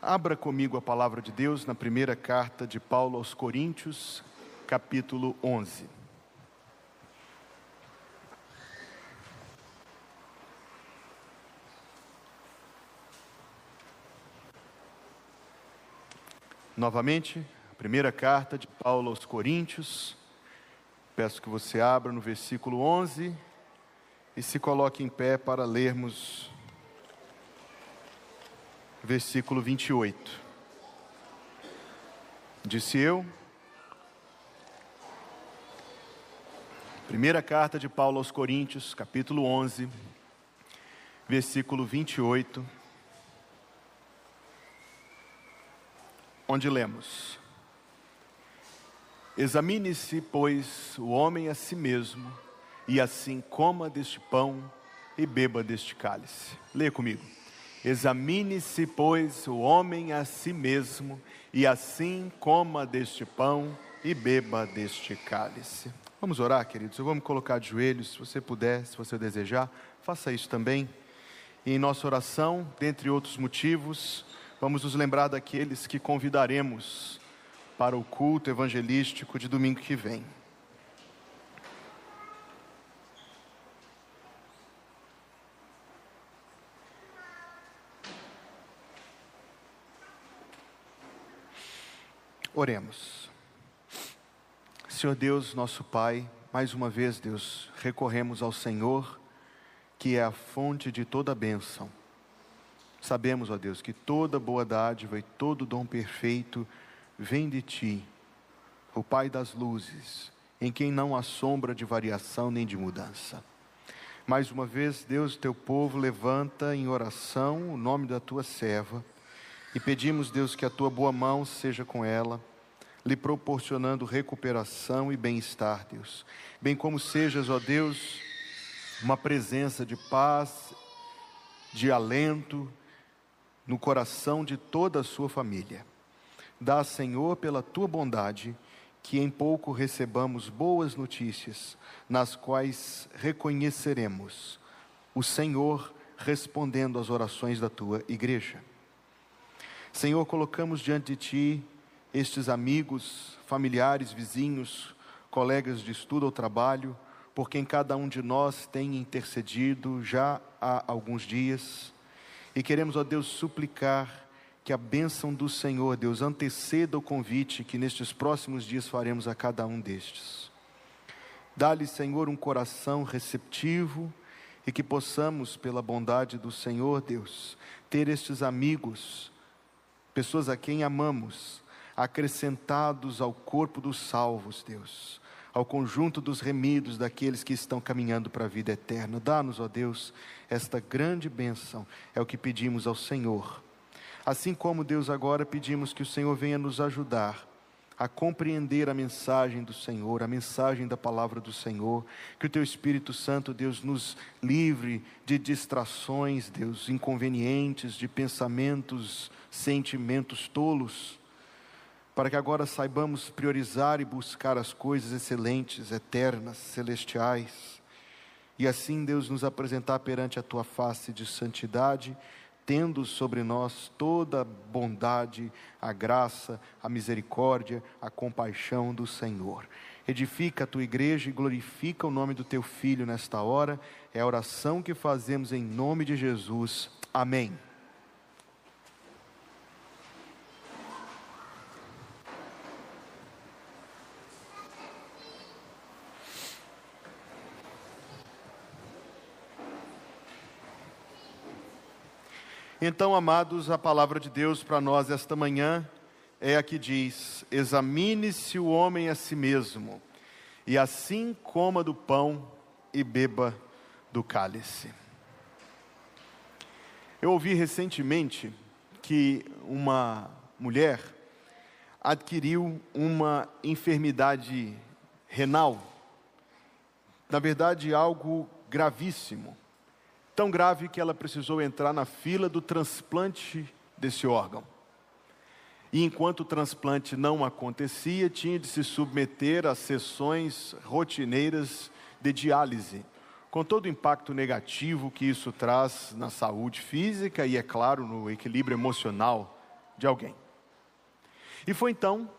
Abra comigo a palavra de Deus na primeira carta de Paulo aos Coríntios, capítulo 11. Novamente, a primeira carta de Paulo aos Coríntios, peço que você abra no versículo 11 e se coloque em pé para lermos versículo 28. Disse eu, primeira carta de Paulo aos Coríntios, capítulo 11, versículo 28, onde lemos: Examine-se, pois, o homem a si mesmo, e assim coma deste pão e beba deste cálice. Leia comigo. Examine-se, pois, o homem a si mesmo, e assim coma deste pão e beba deste cálice. Vamos orar, queridos. Eu vou me colocar de joelhos, se você puder, se você desejar, faça isso também. E em nossa oração, dentre outros motivos, vamos nos lembrar daqueles que convidaremos para o culto evangelístico de domingo que vem. Oremos. Senhor Deus, nosso Pai, mais uma vez, Deus, recorremos ao Senhor, que é a fonte de toda bênção. Sabemos, ó Deus, que toda boa dádiva e todo dom perfeito vem de Ti, o Pai das luzes, em quem não há sombra de variação nem de mudança. Mais uma vez, Deus, teu povo levanta em oração o nome da tua serva e pedimos, Deus, que a tua boa mão seja com ela, lhe proporcionando recuperação e bem-estar, Deus. Bem como sejas, ó Deus, uma presença de paz, de alento no coração de toda a sua família. Dá, Senhor, pela tua bondade, que em pouco recebamos boas notícias, nas quais reconheceremos o Senhor respondendo às orações da tua igreja. Senhor, colocamos diante de Ti estes amigos, familiares, vizinhos, colegas de estudo ou trabalho, por quem cada um de nós tem intercedido já há alguns dias, e queremos, ó Deus, suplicar que a bênção do Senhor, Deus, anteceda o convite que nestes próximos dias faremos a cada um destes. Dá-lhe, Senhor, um coração receptivo e que possamos, pela bondade do Senhor, Deus, ter estes amigos pessoas a quem amamos, acrescentados ao corpo dos salvos, Deus, ao conjunto dos remidos daqueles que estão caminhando para a vida eterna. Dá-nos, ó Deus, esta grande bênção, é o que pedimos ao Senhor. Assim como, Deus, agora pedimos que o Senhor venha nos ajudar a compreender a mensagem do Senhor, a mensagem da palavra do Senhor, que o Teu Espírito Santo, Deus, nos livre de distrações, Deus, inconvenientes, de pensamentos, sentimentos tolos, para que agora saibamos priorizar e buscar as coisas excelentes, eternas, celestiais, e assim, Deus, nos apresentar perante a Tua face de santidade tendo sobre nós toda a bondade, a graça, a misericórdia, a compaixão do Senhor. Edifica a tua igreja e glorifica o nome do teu filho nesta hora. É a oração que fazemos em nome de Jesus. Amém. Então, amados, a palavra de Deus para nós esta manhã é a que diz: Examine-se o homem a si mesmo, e assim coma do pão e beba do cálice. Eu ouvi recentemente que uma mulher adquiriu uma enfermidade renal, na verdade, algo gravíssimo tão grave que ela precisou entrar na fila do transplante desse órgão. E enquanto o transplante não acontecia, tinha de se submeter a sessões rotineiras de diálise, com todo o impacto negativo que isso traz na saúde física e, é claro, no equilíbrio emocional de alguém. E foi então,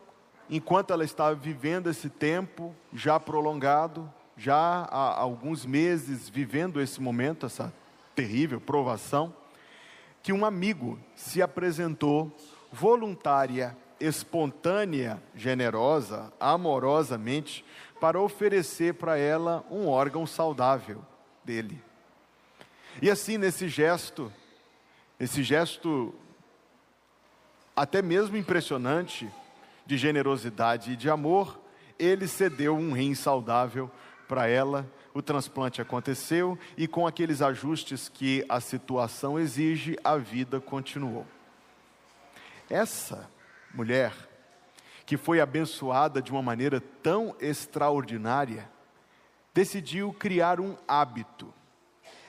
enquanto ela estava vivendo esse tempo já prolongado, já há alguns meses vivendo esse momento, essa terrível provação, que um amigo se apresentou voluntária, espontânea, generosa, amorosamente, para oferecer para ela um órgão saudável dele. E assim, nesse gesto, esse gesto até mesmo impressionante de generosidade e de amor, ele cedeu um rim saudável para ela. O transplante aconteceu e, com aqueles ajustes que a situação exige, a vida continuou. Essa mulher, que foi abençoada de uma maneira tão extraordinária, decidiu criar um hábito.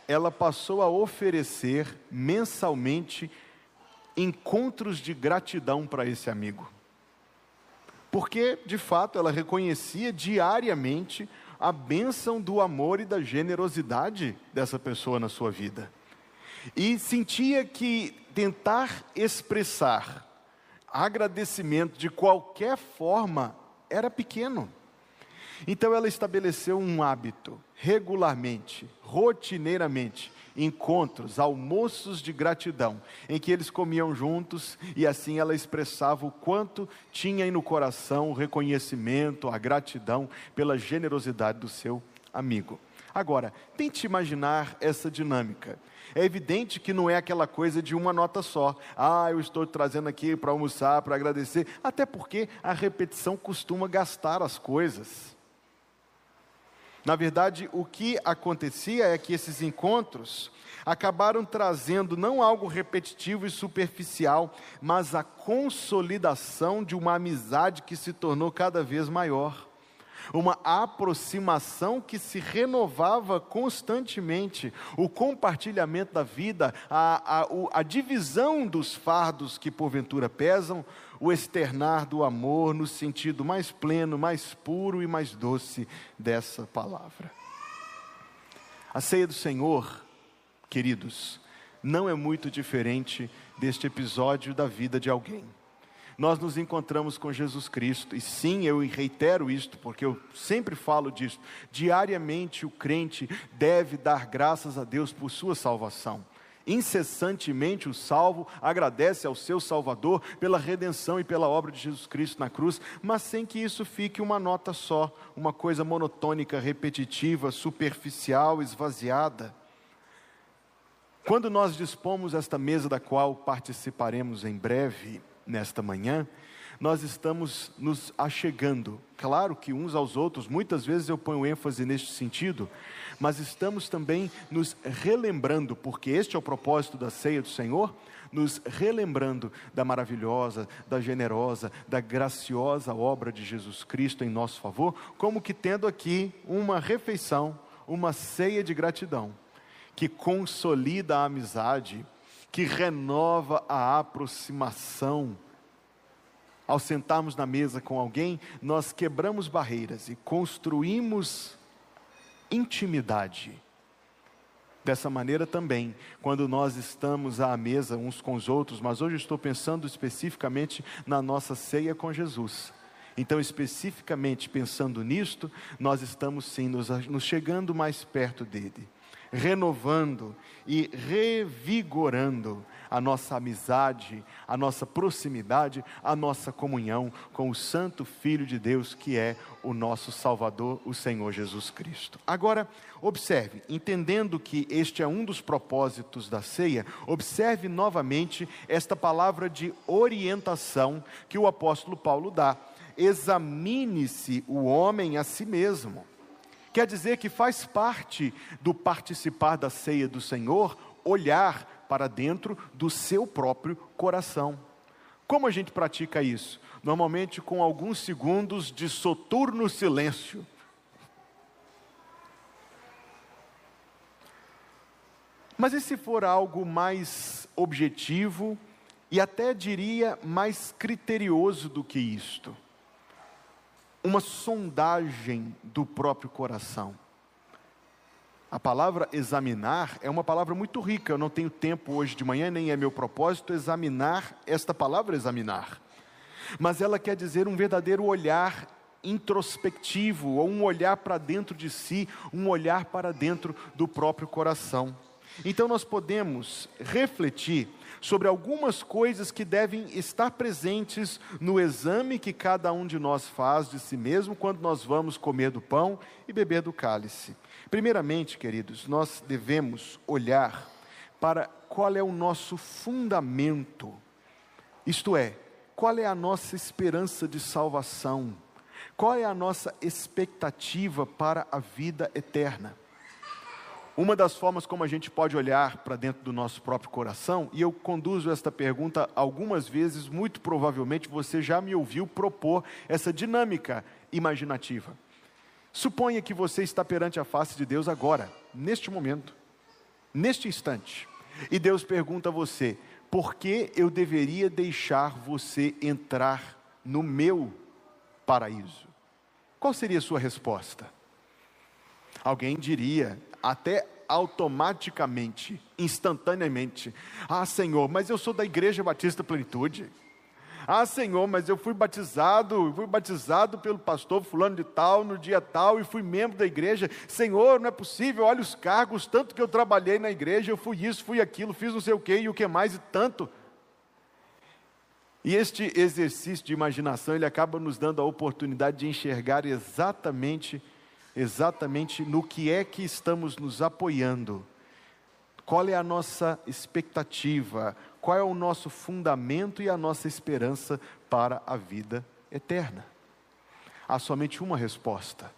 Ela passou a oferecer mensalmente encontros de gratidão para esse amigo. Porque, de fato, ela reconhecia diariamente a bênção do amor e da generosidade dessa pessoa na sua vida. E sentia que tentar expressar agradecimento de qualquer forma era pequeno. Então ela estabeleceu um hábito, regularmente, rotineiramente, encontros, almoços de gratidão, em que eles comiam juntos e assim ela expressava o quanto tinha no coração o reconhecimento, a gratidão pela generosidade do seu amigo. Agora, tente imaginar essa dinâmica. É evidente que não é aquela coisa de uma nota só. Ah, eu estou trazendo aqui para almoçar, para agradecer. Até porque a repetição costuma gastar as coisas. Na verdade, o que acontecia é que esses encontros acabaram trazendo não algo repetitivo e superficial, mas a consolidação de uma amizade que se tornou cada vez maior. Uma aproximação que se renovava constantemente, o compartilhamento da vida, a, a, a divisão dos fardos que porventura pesam, o externar do amor no sentido mais pleno, mais puro e mais doce dessa palavra. A ceia do Senhor, queridos, não é muito diferente deste episódio da vida de alguém nós nos encontramos com Jesus Cristo. E sim, eu reitero isto, porque eu sempre falo disso. Diariamente o crente deve dar graças a Deus por sua salvação. Incessantemente o salvo agradece ao seu Salvador pela redenção e pela obra de Jesus Cristo na cruz, mas sem que isso fique uma nota só, uma coisa monotônica, repetitiva, superficial, esvaziada. Quando nós dispomos esta mesa da qual participaremos em breve, nesta manhã, nós estamos nos achegando, claro que uns aos outros, muitas vezes eu ponho ênfase neste sentido, mas estamos também nos relembrando, porque este é o propósito da ceia do Senhor, nos relembrando da maravilhosa, da generosa, da graciosa obra de Jesus Cristo em nosso favor, como que tendo aqui uma refeição, uma ceia de gratidão, que consolida a amizade, que renova a aproximação. Ao sentarmos na mesa com alguém, nós quebramos barreiras e construímos intimidade. Dessa maneira também, quando nós estamos à mesa uns com os outros, mas hoje estou pensando especificamente na nossa ceia com Jesus. Então, especificamente pensando nisto, nós estamos sim nos, nos chegando mais perto dele renovando e revigorando a nossa amizade, a nossa proximidade, a nossa comunhão com o Santo Filho de Deus, que é o nosso Salvador, o Senhor Jesus Cristo. Agora, observe, entendendo que este é um dos propósitos da ceia, observe novamente esta palavra de orientação que o apóstolo Paulo dá. Examine-se o homem a si mesmo. Quer dizer que faz parte do participar da ceia do Senhor olhar para dentro do seu próprio coração. Como a gente pratica isso? Normalmente com alguns segundos de soturno silêncio. Mas e se for algo mais objetivo e até diria mais criterioso do que isto? uma sondagem do próprio coração. A palavra examinar é uma palavra muito rica. Eu não tenho tempo hoje de manhã, nem é meu propósito examinar esta palavra examinar. Mas ela quer dizer um verdadeiro olhar introspectivo, ou um olhar para dentro de si, um olhar para dentro do próprio coração. Então nós podemos refletir sobre algumas coisas que devem estar presentes no exame que cada um de nós faz de si mesmo quando nós vamos comer do pão e beber do cálice. Primeiramente, queridos, nós devemos olhar para qual é o nosso fundamento, isto é, qual é a nossa esperança de salvação, qual é a nossa expectativa para a vida eterna. Uma das formas como a gente pode olhar para dentro do nosso próprio coração, e eu conduzo esta pergunta algumas vezes, muito provavelmente você já me ouviu propor essa dinâmica imaginativa. Suponha que você está perante a face de Deus agora, neste momento, neste instante, e Deus pergunta a você: por que eu deveria deixar você entrar no meu paraíso? Qual seria a sua resposta? Alguém diria, até automaticamente, instantaneamente: Ah, Senhor, mas eu sou da Igreja Batista Plenitude. Ah, Senhor, mas eu fui batizado, fui batizado pelo pastor fulano de tal, no dia tal, e fui membro da igreja. Senhor, não é possível, olha os cargos, tanto que eu trabalhei na igreja, eu fui isso, fui aquilo, fiz não sei o que e o que mais e tanto. E este exercício de imaginação, ele acaba nos dando a oportunidade de enxergar exatamente exatamente no que é que estamos nos apoiando. Qual é a nossa expectativa? Qual é o nosso fundamento e a nossa esperança para a vida eterna? Há somente uma resposta.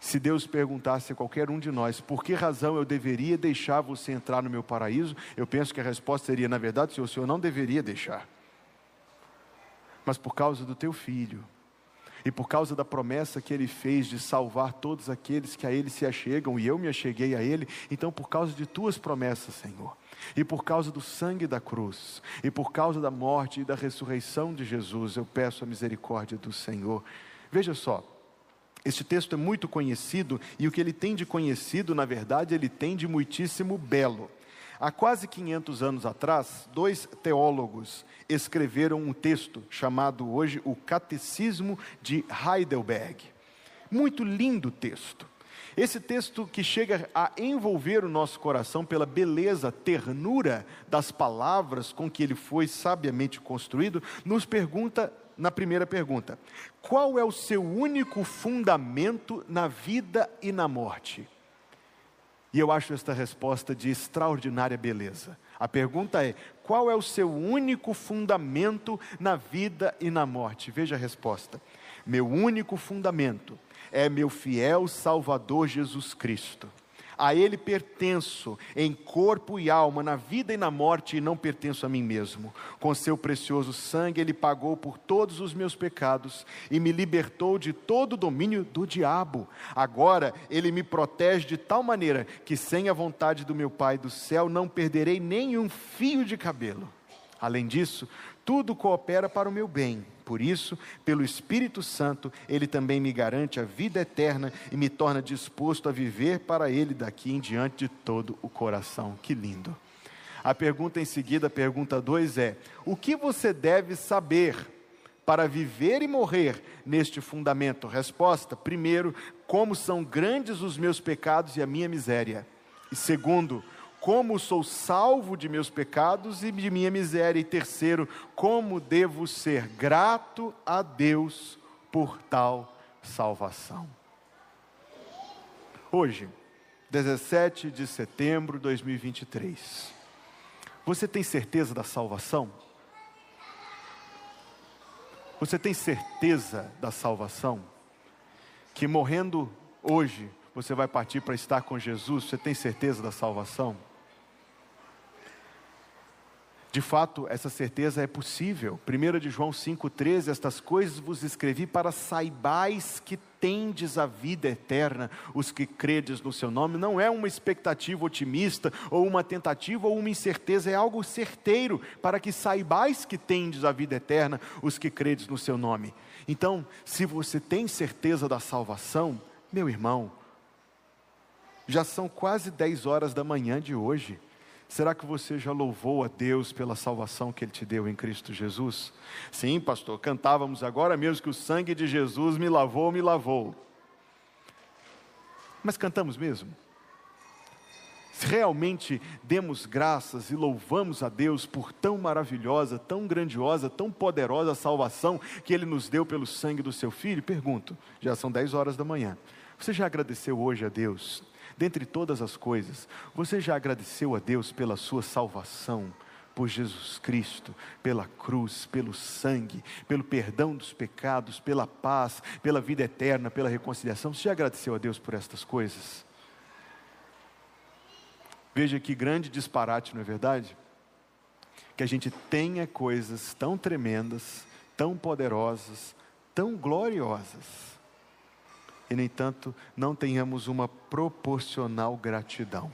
Se Deus perguntasse a qualquer um de nós por que razão eu deveria deixar você entrar no meu paraíso, eu penso que a resposta seria: na verdade, o Senhor não deveria deixar, mas por causa do teu filho, e por causa da promessa que ele fez de salvar todos aqueles que a ele se achegam, e eu me acheguei a ele, então por causa de tuas promessas, Senhor, e por causa do sangue da cruz, e por causa da morte e da ressurreição de Jesus, eu peço a misericórdia do Senhor. Veja só, este texto é muito conhecido, e o que ele tem de conhecido, na verdade, ele tem de muitíssimo belo. Há quase 500 anos atrás, dois teólogos escreveram um texto chamado hoje o Catecismo de Heidelberg. Muito lindo texto. Esse texto que chega a envolver o nosso coração pela beleza, ternura das palavras com que ele foi sabiamente construído, nos pergunta, na primeira pergunta: qual é o seu único fundamento na vida e na morte? E eu acho esta resposta de extraordinária beleza. A pergunta é: qual é o seu único fundamento na vida e na morte? Veja a resposta. Meu único fundamento é meu fiel Salvador Jesus Cristo a Ele pertenço em corpo e alma, na vida e na morte, e não pertenço a mim mesmo. Com seu precioso sangue, Ele pagou por todos os meus pecados e me libertou de todo o domínio do diabo. Agora, Ele me protege de tal maneira que, sem a vontade do meu Pai do céu, não perderei nenhum fio de cabelo. Além disso, tudo coopera para o meu bem. Por isso, pelo Espírito Santo, Ele também me garante a vida eterna e me torna disposto a viver para Ele daqui em diante de todo o coração. Que lindo. A pergunta em seguida, a pergunta 2 é: O que você deve saber para viver e morrer neste fundamento? Resposta: primeiro, como são grandes os meus pecados e a minha miséria. E segundo, como sou salvo de meus pecados e de minha miséria. E terceiro, como devo ser grato a Deus por tal salvação. Hoje, 17 de setembro de 2023, você tem certeza da salvação? Você tem certeza da salvação? Que morrendo hoje, você vai partir para estar com Jesus? Você tem certeza da salvação? De fato, essa certeza é possível. 1 de João 5,13, estas coisas vos escrevi para saibais que tendes a vida eterna, os que credes no seu nome. Não é uma expectativa otimista, ou uma tentativa, ou uma incerteza, é algo certeiro, para que saibais que tendes a vida eterna, os que credes no seu nome. Então, se você tem certeza da salvação, meu irmão, Já são quase 10 horas da manhã de hoje. Será que você já louvou a Deus pela salvação que Ele te deu em Cristo Jesus? Sim, pastor, cantávamos agora mesmo que o sangue de Jesus me lavou, me lavou. Mas cantamos mesmo? Realmente demos graças e louvamos a Deus por tão maravilhosa, tão grandiosa, tão poderosa salvação que Ele nos deu pelo sangue do Seu Filho, pergunto, já são 10 horas da manhã. Você já agradeceu hoje a Deus? Dentre todas as coisas, você já agradeceu a Deus pela sua salvação? por Jesus Cristo, pela cruz, pelo sangue, pelo perdão dos pecados, pela paz, pela vida eterna, pela reconciliação. Você já agradeceu a Deus por estas coisas? Veja que grande disparate, não é verdade? Que a gente tenha coisas tão tremendas, tão poderosas, tão gloriosas, e, no entanto, não tenhamos uma proporcional gratidão.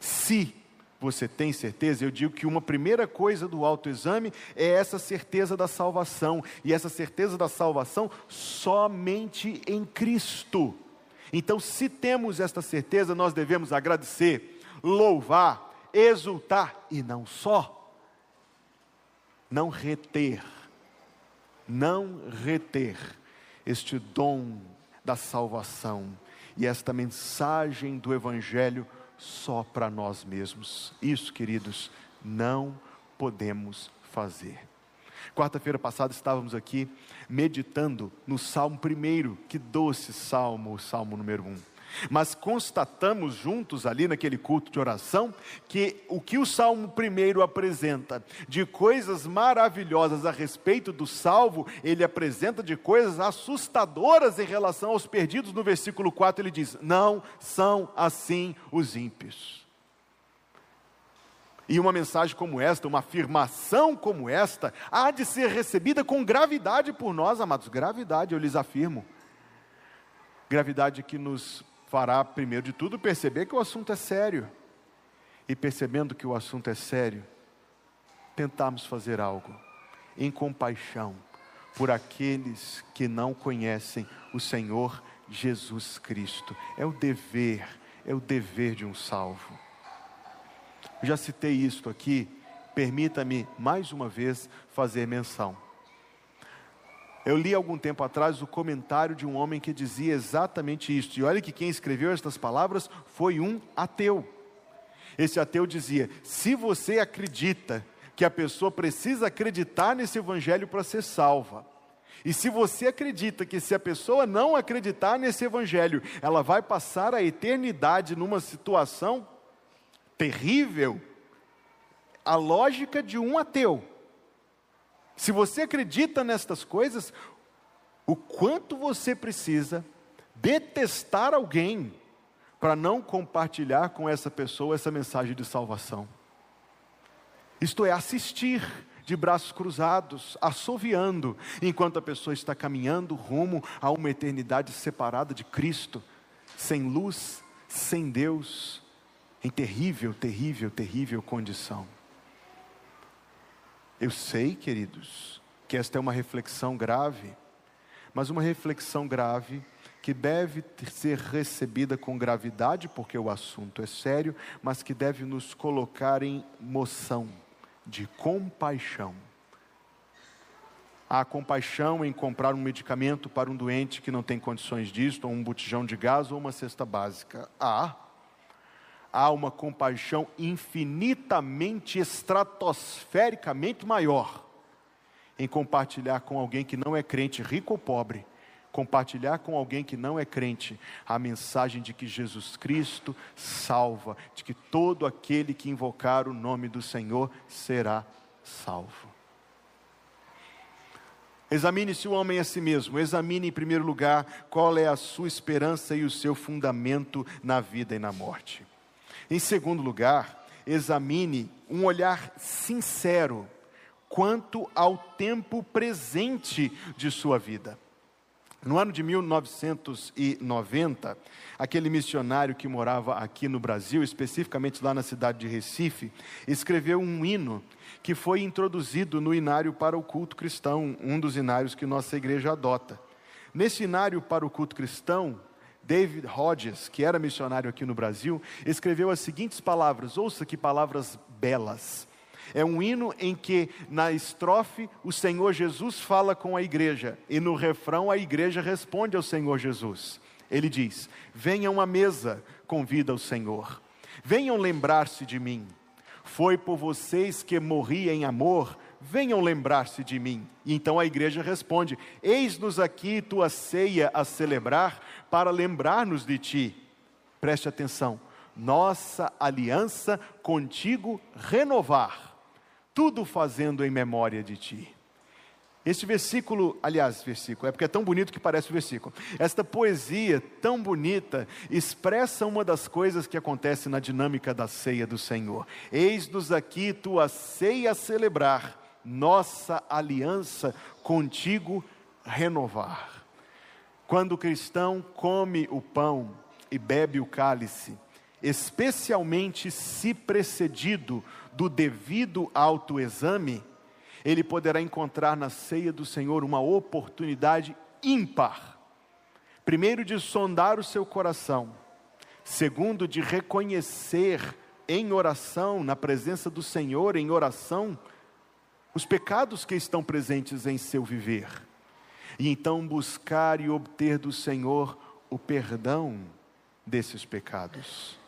Se você tem certeza, eu digo que uma primeira coisa do autoexame é essa certeza da salvação, e essa certeza da salvação somente em Cristo. Então, se temos esta certeza, nós devemos agradecer, louvar, exultar e não só, não reter, não reter este dom da salvação e esta mensagem do Evangelho só para nós mesmos. Isso, queridos, não podemos fazer. Quarta-feira passada estávamos aqui meditando no Salmo primeiro, que doce salmo, o Salmo número um. Mas constatamos juntos ali naquele culto de oração que o que o Salmo primeiro apresenta de coisas maravilhosas a respeito do salvo, ele apresenta de coisas assustadoras em relação aos perdidos. No versículo 4 ele diz: Não são assim os ímpios. E uma mensagem como esta, uma afirmação como esta, há de ser recebida com gravidade por nós, amados. Gravidade, eu lhes afirmo. Gravidade que nos fará, primeiro de tudo, perceber que o assunto é sério. E percebendo que o assunto é sério, tentarmos fazer algo em compaixão por aqueles que não conhecem o Senhor Jesus Cristo. É o dever, é o dever de um salvo. Já citei isto aqui, permita-me mais uma vez fazer menção. Eu li algum tempo atrás o comentário de um homem que dizia exatamente isso. E olha que quem escreveu estas palavras foi um ateu. Esse ateu dizia: se você acredita que a pessoa precisa acreditar nesse evangelho para ser salva, e se você acredita que se a pessoa não acreditar nesse evangelho, ela vai passar a eternidade numa situação terrível, a lógica de um ateu se você acredita nestas coisas, o quanto você precisa detestar alguém para não compartilhar com essa pessoa essa mensagem de salvação. Isto é, assistir de braços cruzados, assoviando, enquanto a pessoa está caminhando rumo a uma eternidade separada de Cristo, sem luz, sem Deus, em terrível, terrível, terrível condição. Eu sei, queridos, que esta é uma reflexão grave, mas uma reflexão grave que deve ser recebida com gravidade, porque o assunto é sério, mas que deve nos colocar em moção de compaixão. Há compaixão em comprar um medicamento para um doente que não tem condições disso, ou um botijão de gás, ou uma cesta básica. Há há uma compaixão infinitamente, estratosfericamente maior em compartilhar com alguém que não é crente, rico ou pobre, compartilhar com alguém que não é crente a mensagem de que Jesus Cristo salva, de que todo aquele que invocar o nome do Senhor será salvo. Examine-se o homem a si mesmo, examine em primeiro lugar qual é a sua esperança e o seu fundamento na vida e na morte. Em segundo lugar, examine um olhar sincero quanto ao tempo presente de sua vida. No ano de 1990, aquele missionário que morava aqui no Brasil, especificamente lá na cidade de Recife, escreveu um hino que foi introduzido no inário para o culto cristão, um dos inários que nossa igreja adota. Nesse inário para o culto cristão, David Hodges, que era missionário aqui no Brasil, escreveu as seguintes palavras, ouça que palavras belas. É um hino em que, na estrofe, o Senhor Jesus fala com a igreja, e no refrão, a igreja responde ao Senhor Jesus. Ele diz: Venham à mesa, convida o Senhor. Venham lembrar-se de mim. Foi por vocês que morri em amor, venham lembrar-se de mim. E então a igreja responde: Eis-nos aqui tua ceia a celebrar para lembrar-nos de ti. Preste atenção, nossa aliança contigo renovar, tudo fazendo em memória de ti. Este versículo, aliás, versículo, é porque é tão bonito que parece o versículo. Esta poesia tão bonita expressa uma das coisas que acontece na dinâmica da ceia do Senhor. Eis-nos aqui tua ceia a celebrar, nossa aliança contigo renovar. Quando o cristão come o pão e bebe o cálice, especialmente se precedido do devido autoexame, ele poderá encontrar na ceia do Senhor uma oportunidade ímpar. Primeiro, de sondar o seu coração. Segundo, de reconhecer em oração, na presença do Senhor, em oração, os pecados que estão presentes em seu viver. E então buscar e obter do Senhor o perdão desses pecados.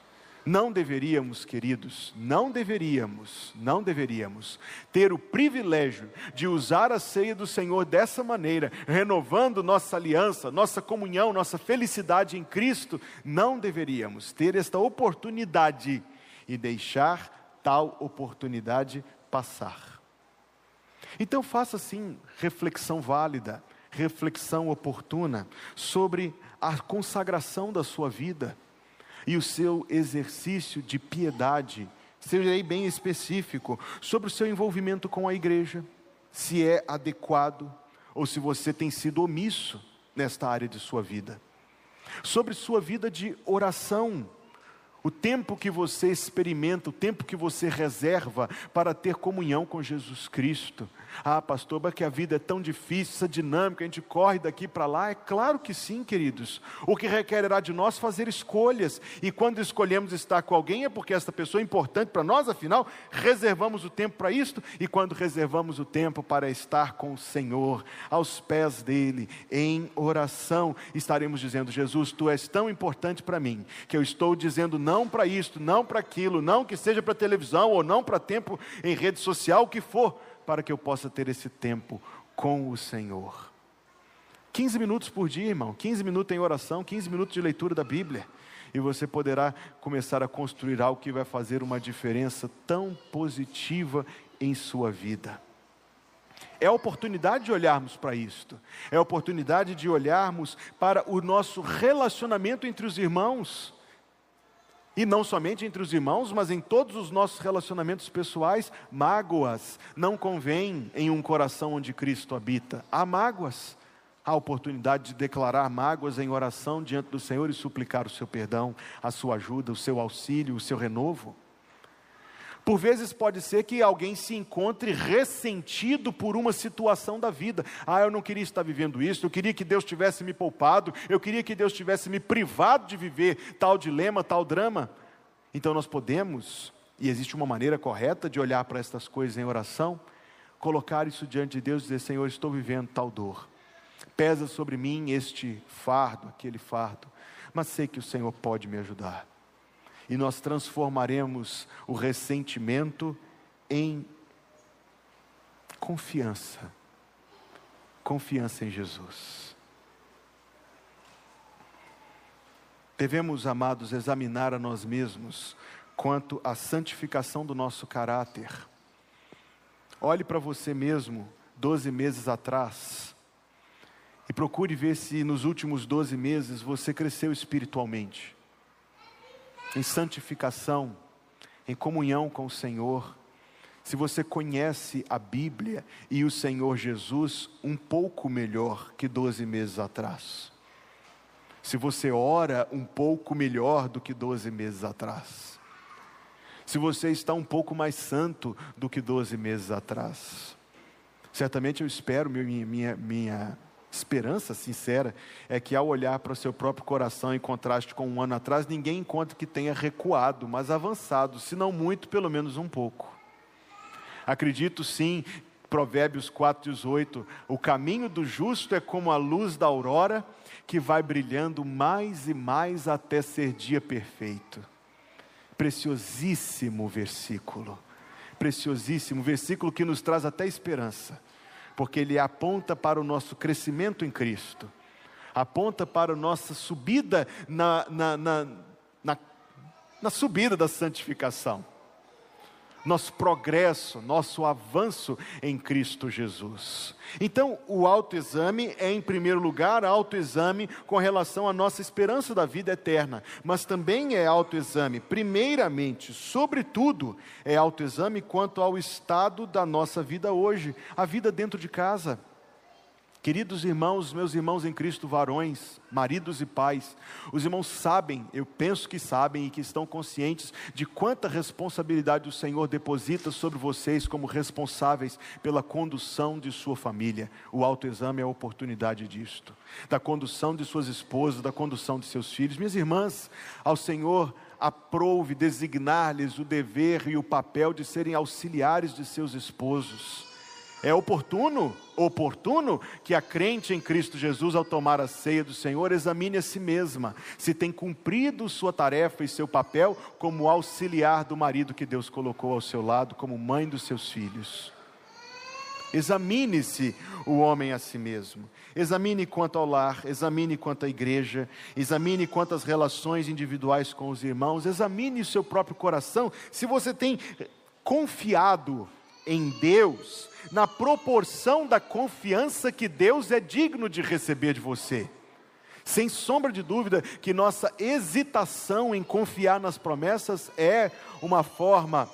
Não deveríamos, queridos, não deveríamos, não deveríamos ter o privilégio de usar a ceia do Senhor dessa maneira, renovando nossa aliança, nossa comunhão, nossa felicidade em Cristo. Não deveríamos ter esta oportunidade e deixar tal oportunidade passar. Então faça sim reflexão válida, reflexão oportuna sobre a consagração da sua vida e o seu exercício de piedade. Serei bem específico sobre o seu envolvimento com a igreja, se é adequado ou se você tem sido omisso nesta área de sua vida. Sobre sua vida de oração, o tempo que você experimenta, o tempo que você reserva para ter comunhão com Jesus Cristo. Ah, pastor, mas que a vida é tão difícil, essa dinâmica, a gente corre daqui para lá. É claro que sim, queridos. O que requererá de nós fazer escolhas. E quando escolhemos estar com alguém é porque esta pessoa é importante para nós, afinal, reservamos o tempo para isto. E quando reservamos o tempo para estar com o Senhor, aos pés dele, em oração, estaremos dizendo: Jesus, tu és tão importante para mim, que eu estou dizendo não para isto, não para aquilo, não que seja para televisão ou não para tempo em rede social, o que for para que eu possa ter esse tempo com o Senhor. 15 minutos por dia, irmão, 15 minutos em oração, 15 minutos de leitura da Bíblia, e você poderá começar a construir algo que vai fazer uma diferença tão positiva em sua vida. É a oportunidade de olharmos para isto, é a oportunidade de olharmos para o nosso relacionamento entre os irmãos. E não somente entre os irmãos, mas em todos os nossos relacionamentos pessoais, mágoas não convém em um coração onde Cristo habita. Há mágoas. Há oportunidade de declarar mágoas em oração diante do Senhor e suplicar o seu perdão, a sua ajuda, o seu auxílio, o seu renovo. Por vezes pode ser que alguém se encontre ressentido por uma situação da vida. Ah, eu não queria estar vivendo isso, eu queria que Deus tivesse me poupado, eu queria que Deus tivesse me privado de viver tal dilema, tal drama. Então nós podemos, e existe uma maneira correta de olhar para estas coisas em oração, colocar isso diante de Deus e dizer: Senhor, estou vivendo tal dor. Pesa sobre mim este fardo, aquele fardo, mas sei que o Senhor pode me ajudar e nós transformaremos o ressentimento em confiança. Confiança em Jesus. Devemos, amados, examinar a nós mesmos quanto à santificação do nosso caráter. Olhe para você mesmo, doze meses atrás, e procure ver se nos últimos doze meses você cresceu espiritualmente em santificação, em comunhão com o Senhor, se você conhece a Bíblia e o Senhor Jesus um pouco melhor que 12 meses atrás, se você ora um pouco melhor do que 12 meses atrás, se você está um pouco mais santo do que 12 meses atrás, certamente eu espero, minha, minha, minha esperança sincera é que ao olhar para o seu próprio coração em contraste com um ano atrás, ninguém encontra que tenha recuado, mas avançado, se não muito, pelo menos um pouco. Acredito sim, Provérbios 4,18: o caminho do justo é como a luz da aurora, que vai brilhando mais e mais até ser dia perfeito. Preciosíssimo versículo, preciosíssimo versículo que nos traz até esperança porque ele aponta para o nosso crescimento em Cristo, aponta para a nossa subida na, na, na, na, na subida da santificação nosso progresso, nosso avanço em Cristo Jesus. Então, o autoexame é, em primeiro lugar, autoexame com relação à nossa esperança da vida eterna, mas também é autoexame, primeiramente, sobretudo, é autoexame quanto ao estado da nossa vida hoje, a vida dentro de casa. Queridos irmãos, meus irmãos em Cristo, varões, maridos e pais, os irmãos sabem, eu penso que sabem e que estão conscientes de quanta responsabilidade o Senhor deposita sobre vocês como responsáveis pela condução de sua família. O autoexame é a oportunidade disto, da condução de suas esposas, da condução de seus filhos. Minhas irmãs, ao Senhor aprouve designar-lhes o dever e o papel de serem auxiliares de seus esposos é oportuno, oportuno que a crente em Cristo Jesus, ao tomar a ceia do Senhor, examine a si mesma, se tem cumprido sua tarefa e seu papel como auxiliar do marido que Deus colocou ao seu lado, como mãe dos seus filhos. Examine-se o homem a si mesmo. Examine quanto ao lar, examine quanto à igreja, examine quanto às relações individuais com os irmãos, examine o seu próprio coração. Se você tem confiado em Deus, na proporção da confiança que Deus é digno de receber de você. Sem sombra de dúvida que nossa hesitação em confiar nas promessas é uma forma,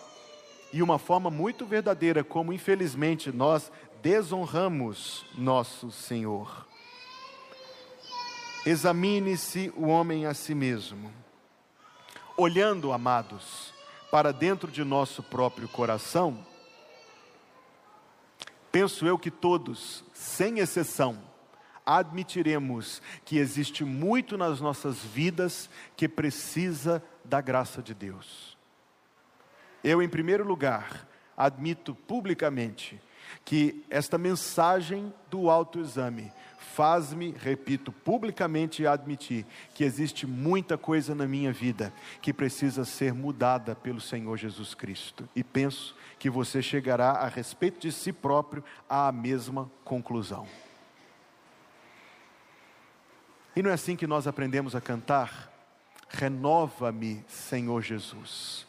e uma forma muito verdadeira, como infelizmente nós desonramos nosso Senhor. Examine-se o homem a si mesmo, olhando, amados, para dentro de nosso próprio coração Penso eu que todos, sem exceção, admitiremos que existe muito nas nossas vidas que precisa da graça de Deus. Eu, em primeiro lugar, admito publicamente que esta mensagem do autoexame faz-me, repito, publicamente admitir que existe muita coisa na minha vida que precisa ser mudada pelo Senhor Jesus Cristo. E penso que você chegará a respeito de si próprio à mesma conclusão. E não é assim que nós aprendemos a cantar? Renova-me, Senhor Jesus.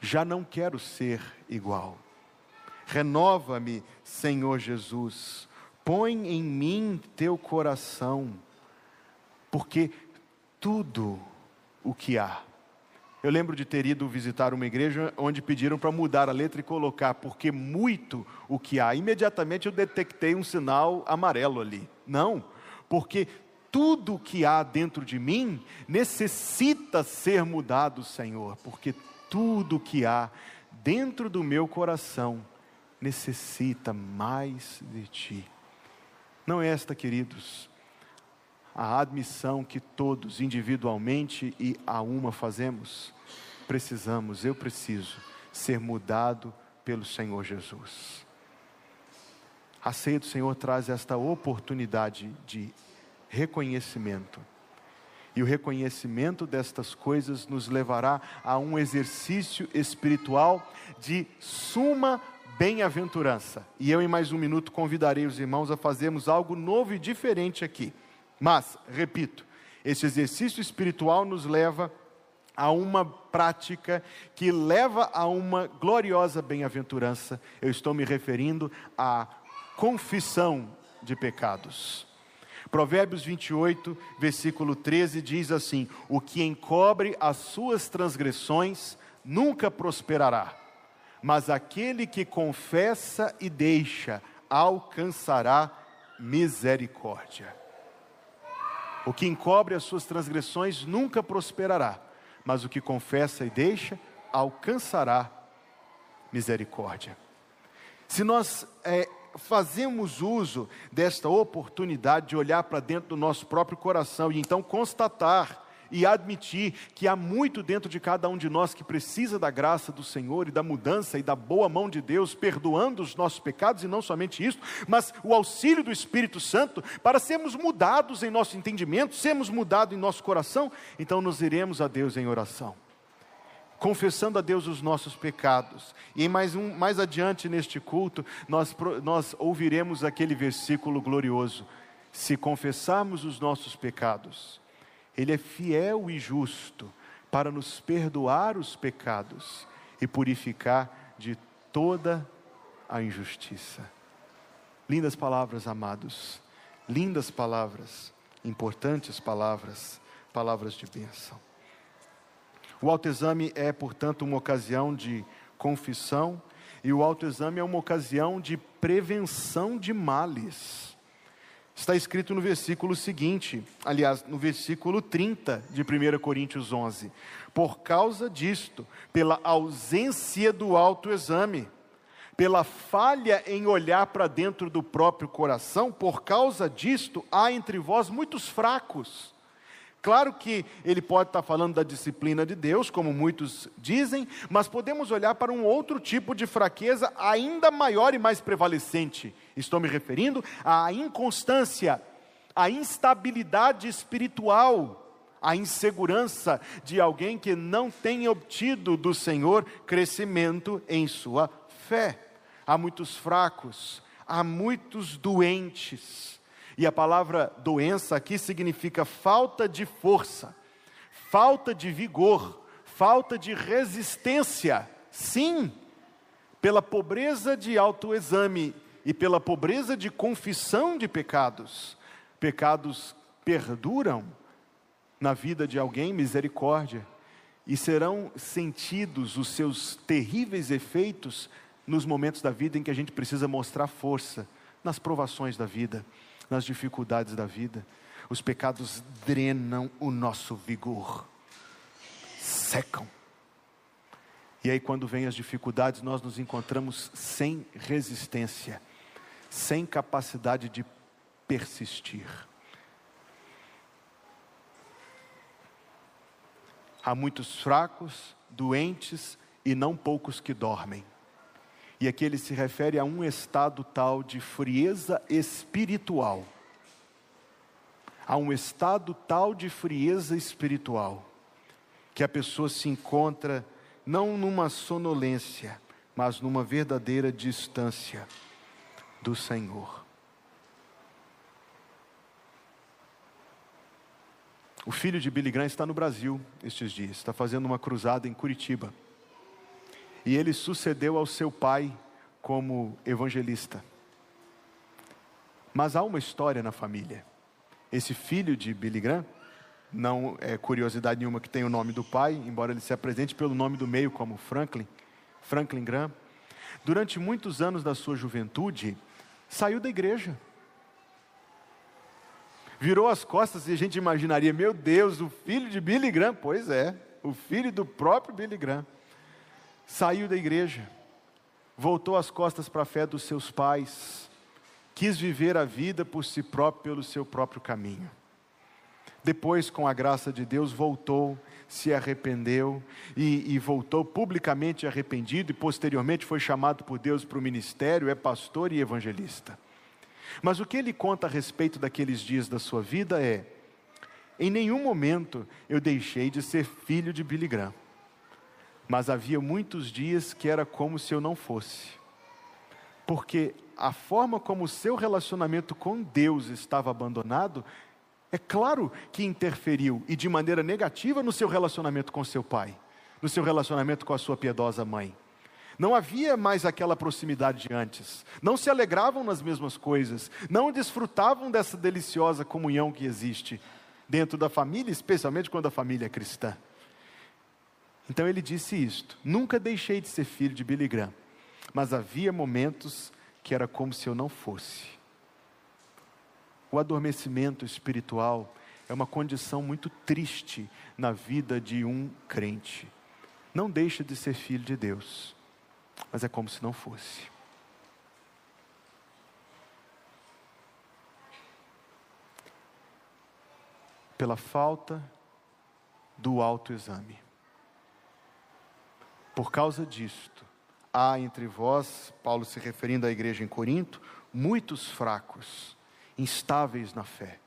Já não quero ser igual. Renova-me, Senhor Jesus. Põe em mim teu coração, porque tudo o que há eu lembro de ter ido visitar uma igreja onde pediram para mudar a letra e colocar porque muito o que há. Imediatamente eu detectei um sinal amarelo ali. Não, porque tudo o que há dentro de mim necessita ser mudado, Senhor, porque tudo o que há dentro do meu coração necessita mais de Ti. Não é esta, queridos, a admissão que todos, individualmente e a uma, fazemos, precisamos, eu preciso, ser mudado pelo Senhor Jesus. A ceia do Senhor traz esta oportunidade de reconhecimento. E o reconhecimento destas coisas nos levará a um exercício espiritual de suma bem-aventurança. E eu, em mais um minuto, convidarei os irmãos a fazermos algo novo e diferente aqui. Mas, repito, esse exercício espiritual nos leva a uma prática que leva a uma gloriosa bem-aventurança. Eu estou me referindo à confissão de pecados. Provérbios 28, versículo 13 diz assim: O que encobre as suas transgressões nunca prosperará, mas aquele que confessa e deixa alcançará misericórdia. O que encobre as suas transgressões nunca prosperará, mas o que confessa e deixa alcançará misericórdia. Se nós é, fazemos uso desta oportunidade de olhar para dentro do nosso próprio coração e então constatar e admitir que há muito dentro de cada um de nós que precisa da graça do Senhor e da mudança e da boa mão de Deus, perdoando os nossos pecados, e não somente isso, mas o auxílio do Espírito Santo para sermos mudados em nosso entendimento, sermos mudados em nosso coração, então nos iremos a Deus em oração confessando a Deus os nossos pecados. E mais, um, mais adiante neste culto, nós, nós ouviremos aquele versículo glorioso: se confessarmos os nossos pecados, ele é fiel e justo para nos perdoar os pecados e purificar de toda a injustiça. Lindas palavras, amados. Lindas palavras, importantes palavras, palavras de bênção. O autoexame é, portanto, uma ocasião de confissão e o autoexame é uma ocasião de prevenção de males. Está escrito no versículo seguinte, aliás, no versículo 30 de 1 Coríntios 11: Por causa disto, pela ausência do autoexame, pela falha em olhar para dentro do próprio coração, por causa disto, há entre vós muitos fracos Claro que ele pode estar falando da disciplina de Deus, como muitos dizem, mas podemos olhar para um outro tipo de fraqueza ainda maior e mais prevalecente. Estou me referindo à inconstância, à instabilidade espiritual, à insegurança de alguém que não tem obtido do Senhor crescimento em sua fé. Há muitos fracos, há muitos doentes e a palavra doença aqui significa falta de força, falta de vigor, falta de resistência. Sim, pela pobreza de autoexame e pela pobreza de confissão de pecados. Pecados perduram na vida de alguém, misericórdia, e serão sentidos os seus terríveis efeitos nos momentos da vida em que a gente precisa mostrar força, nas provações da vida nas dificuldades da vida. Os pecados drenam o nosso vigor, secam. E aí, quando vêm as dificuldades, nós nos encontramos sem resistência, sem capacidade de persistir. Há muitos fracos, doentes e não poucos que dormem. E aqui ele se refere a um estado tal de frieza espiritual. A um estado tal de frieza espiritual, que a pessoa se encontra não numa sonolência, mas numa verdadeira distância do Senhor. O filho de Billy Graham está no Brasil estes dias, está fazendo uma cruzada em Curitiba e ele sucedeu ao seu pai como evangelista. Mas há uma história na família. Esse filho de Billy Graham, não é curiosidade nenhuma que tem o nome do pai, embora ele se apresente pelo nome do meio como Franklin, Franklin Graham, durante muitos anos da sua juventude, saiu da igreja. Virou as costas e a gente imaginaria, meu Deus, o filho de Billy Graham, pois é, o filho do próprio Billy Graham saiu da igreja, voltou as costas para a fé dos seus pais, quis viver a vida por si próprio, pelo seu próprio caminho. Depois, com a graça de Deus, voltou, se arrependeu e, e, voltou publicamente arrependido, e posteriormente foi chamado por Deus para o ministério, é pastor e evangelista. Mas o que ele conta a respeito daqueles dias da sua vida é: em nenhum momento eu deixei de ser filho de Billy Graham mas havia muitos dias que era como se eu não fosse. Porque a forma como o seu relacionamento com Deus estava abandonado, é claro que interferiu e de maneira negativa no seu relacionamento com seu pai, no seu relacionamento com a sua piedosa mãe. Não havia mais aquela proximidade de antes, não se alegravam nas mesmas coisas, não desfrutavam dessa deliciosa comunhão que existe dentro da família, especialmente quando a família é cristã. Então ele disse isto: Nunca deixei de ser filho de Billy Graham, mas havia momentos que era como se eu não fosse. O adormecimento espiritual é uma condição muito triste na vida de um crente. Não deixa de ser filho de Deus, mas é como se não fosse. Pela falta do autoexame. Por causa disto, há entre vós, Paulo se referindo à igreja em Corinto, muitos fracos, instáveis na fé,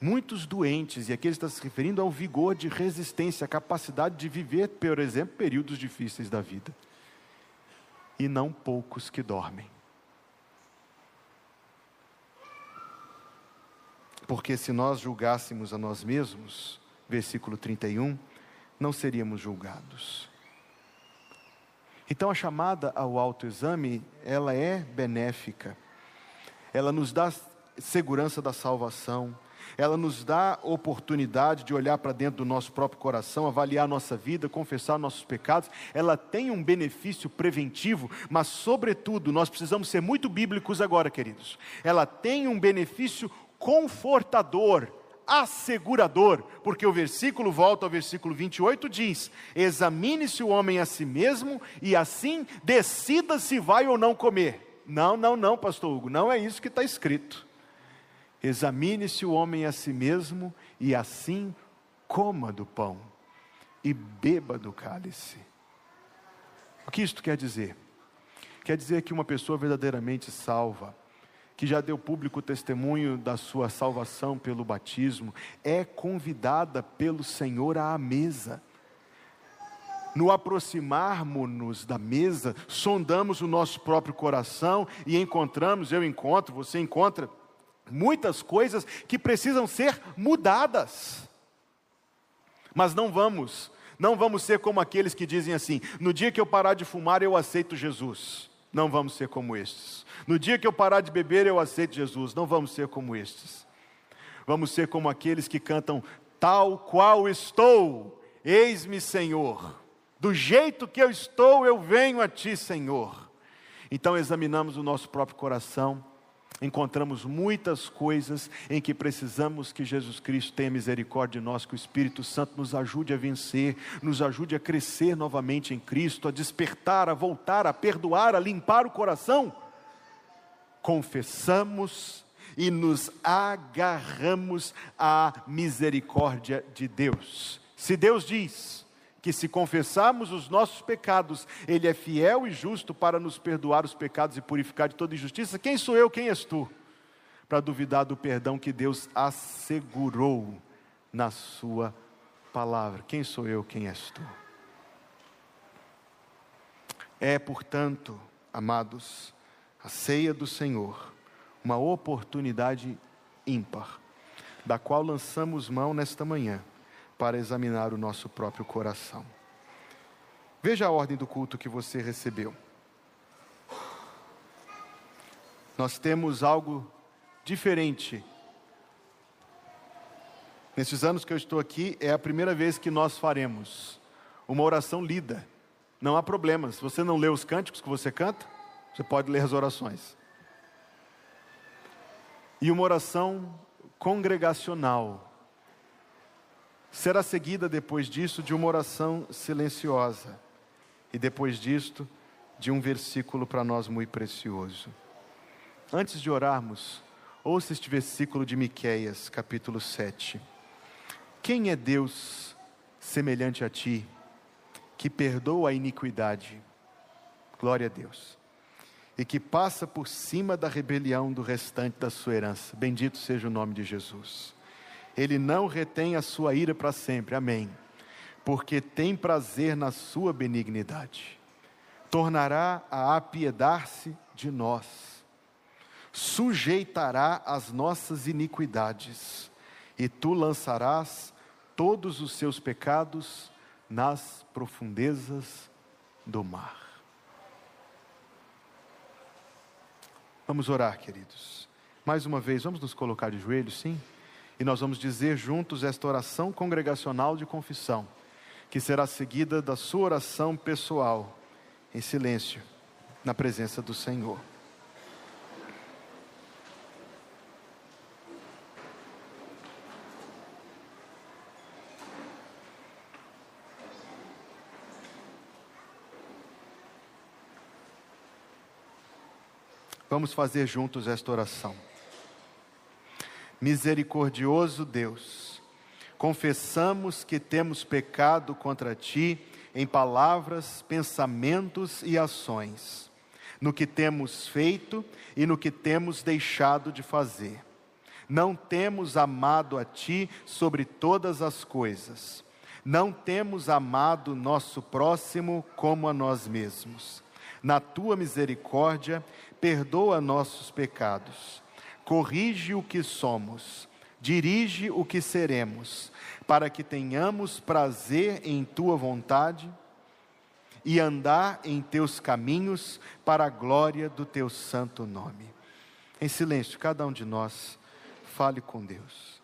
muitos doentes, e aqui ele está se referindo ao vigor de resistência, a capacidade de viver, por exemplo, períodos difíceis da vida, e não poucos que dormem. Porque se nós julgássemos a nós mesmos, versículo 31, não seríamos julgados. Então a chamada ao autoexame, ela é benéfica. Ela nos dá segurança da salvação, ela nos dá oportunidade de olhar para dentro do nosso próprio coração, avaliar nossa vida, confessar nossos pecados. Ela tem um benefício preventivo, mas, sobretudo, nós precisamos ser muito bíblicos agora, queridos. Ela tem um benefício confortador, assegurador, porque o versículo volta ao versículo 28 diz: Examine-se o homem a si mesmo e assim decida se vai ou não comer. Não, não, não, pastor Hugo, não é isso que está escrito. Examine-se o homem a si mesmo e assim coma do pão e beba do cálice. O que isto quer dizer? Quer dizer que uma pessoa verdadeiramente salva, que já deu público testemunho da sua salvação pelo batismo, é convidada pelo Senhor à mesa. No aproximarmos-nos da mesa, sondamos o nosso próprio coração e encontramos, eu encontro, você encontra, muitas coisas que precisam ser mudadas. Mas não vamos, não vamos ser como aqueles que dizem assim: no dia que eu parar de fumar, eu aceito Jesus. Não vamos ser como estes. No dia que eu parar de beber, eu aceito Jesus. Não vamos ser como estes. Vamos ser como aqueles que cantam, tal qual estou, eis-me, Senhor. Do jeito que eu estou, eu venho a Ti, Senhor. Então examinamos o nosso próprio coração encontramos muitas coisas em que precisamos que Jesus Cristo tenha misericórdia de nós, que o Espírito Santo nos ajude a vencer, nos ajude a crescer novamente em Cristo, a despertar, a voltar, a perdoar, a limpar o coração. Confessamos e nos agarramos à misericórdia de Deus. Se Deus diz, que se confessarmos os nossos pecados, Ele é fiel e justo para nos perdoar os pecados e purificar de toda injustiça. Quem sou eu, quem és tu? Para duvidar do perdão que Deus assegurou na Sua palavra. Quem sou eu, quem és tu? É, portanto, amados, a ceia do Senhor, uma oportunidade ímpar, da qual lançamos mão nesta manhã para examinar o nosso próprio coração. Veja a ordem do culto que você recebeu. Nós temos algo diferente. Nesses anos que eu estou aqui, é a primeira vez que nós faremos uma oração lida. Não há problema. Se você não lê os cânticos que você canta, você pode ler as orações. E uma oração congregacional será seguida depois disso de uma oração silenciosa e depois disto de um versículo para nós muito precioso. Antes de orarmos, ouça este versículo de Miqueias, capítulo 7. Quem é Deus semelhante a ti, que perdoa a iniquidade? Glória a Deus. E que passa por cima da rebelião do restante da sua herança. Bendito seja o nome de Jesus. Ele não retém a sua ira para sempre. Amém. Porque tem prazer na sua benignidade. Tornará a apiedar-se de nós. Sujeitará as nossas iniquidades. E tu lançarás todos os seus pecados nas profundezas do mar. Vamos orar, queridos. Mais uma vez, vamos nos colocar de joelhos, sim? e nós vamos dizer juntos esta oração congregacional de confissão, que será seguida da sua oração pessoal, em silêncio, na presença do Senhor. Vamos fazer juntos esta oração. Misericordioso Deus, confessamos que temos pecado contra ti em palavras, pensamentos e ações, no que temos feito e no que temos deixado de fazer. Não temos amado a ti sobre todas as coisas. Não temos amado nosso próximo como a nós mesmos. Na tua misericórdia, perdoa nossos pecados. Corrige o que somos, dirige o que seremos para que tenhamos prazer em tua vontade e andar em teus caminhos para a glória do teu santo nome. Em silêncio, cada um de nós fale com Deus.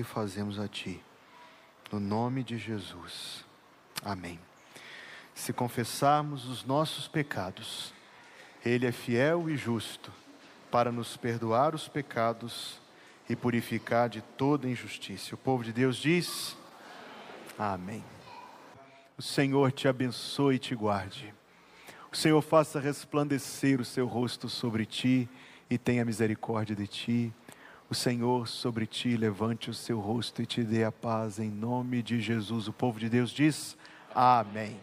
Que fazemos a Ti. No nome de Jesus. Amém. Se confessarmos os nossos pecados, Ele é fiel e justo para nos perdoar os pecados e purificar de toda injustiça. O povo de Deus diz: Amém. O Senhor te abençoe e te guarde. O Senhor faça resplandecer o seu rosto sobre ti e tenha misericórdia de ti o Senhor sobre ti levante o seu rosto e te dê a paz em nome de Jesus. O povo de Deus diz: Amém.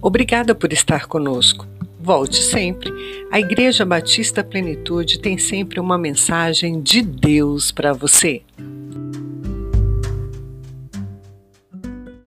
Obrigada por estar conosco. Volte sempre. A Igreja Batista Plenitude tem sempre uma mensagem de Deus para você.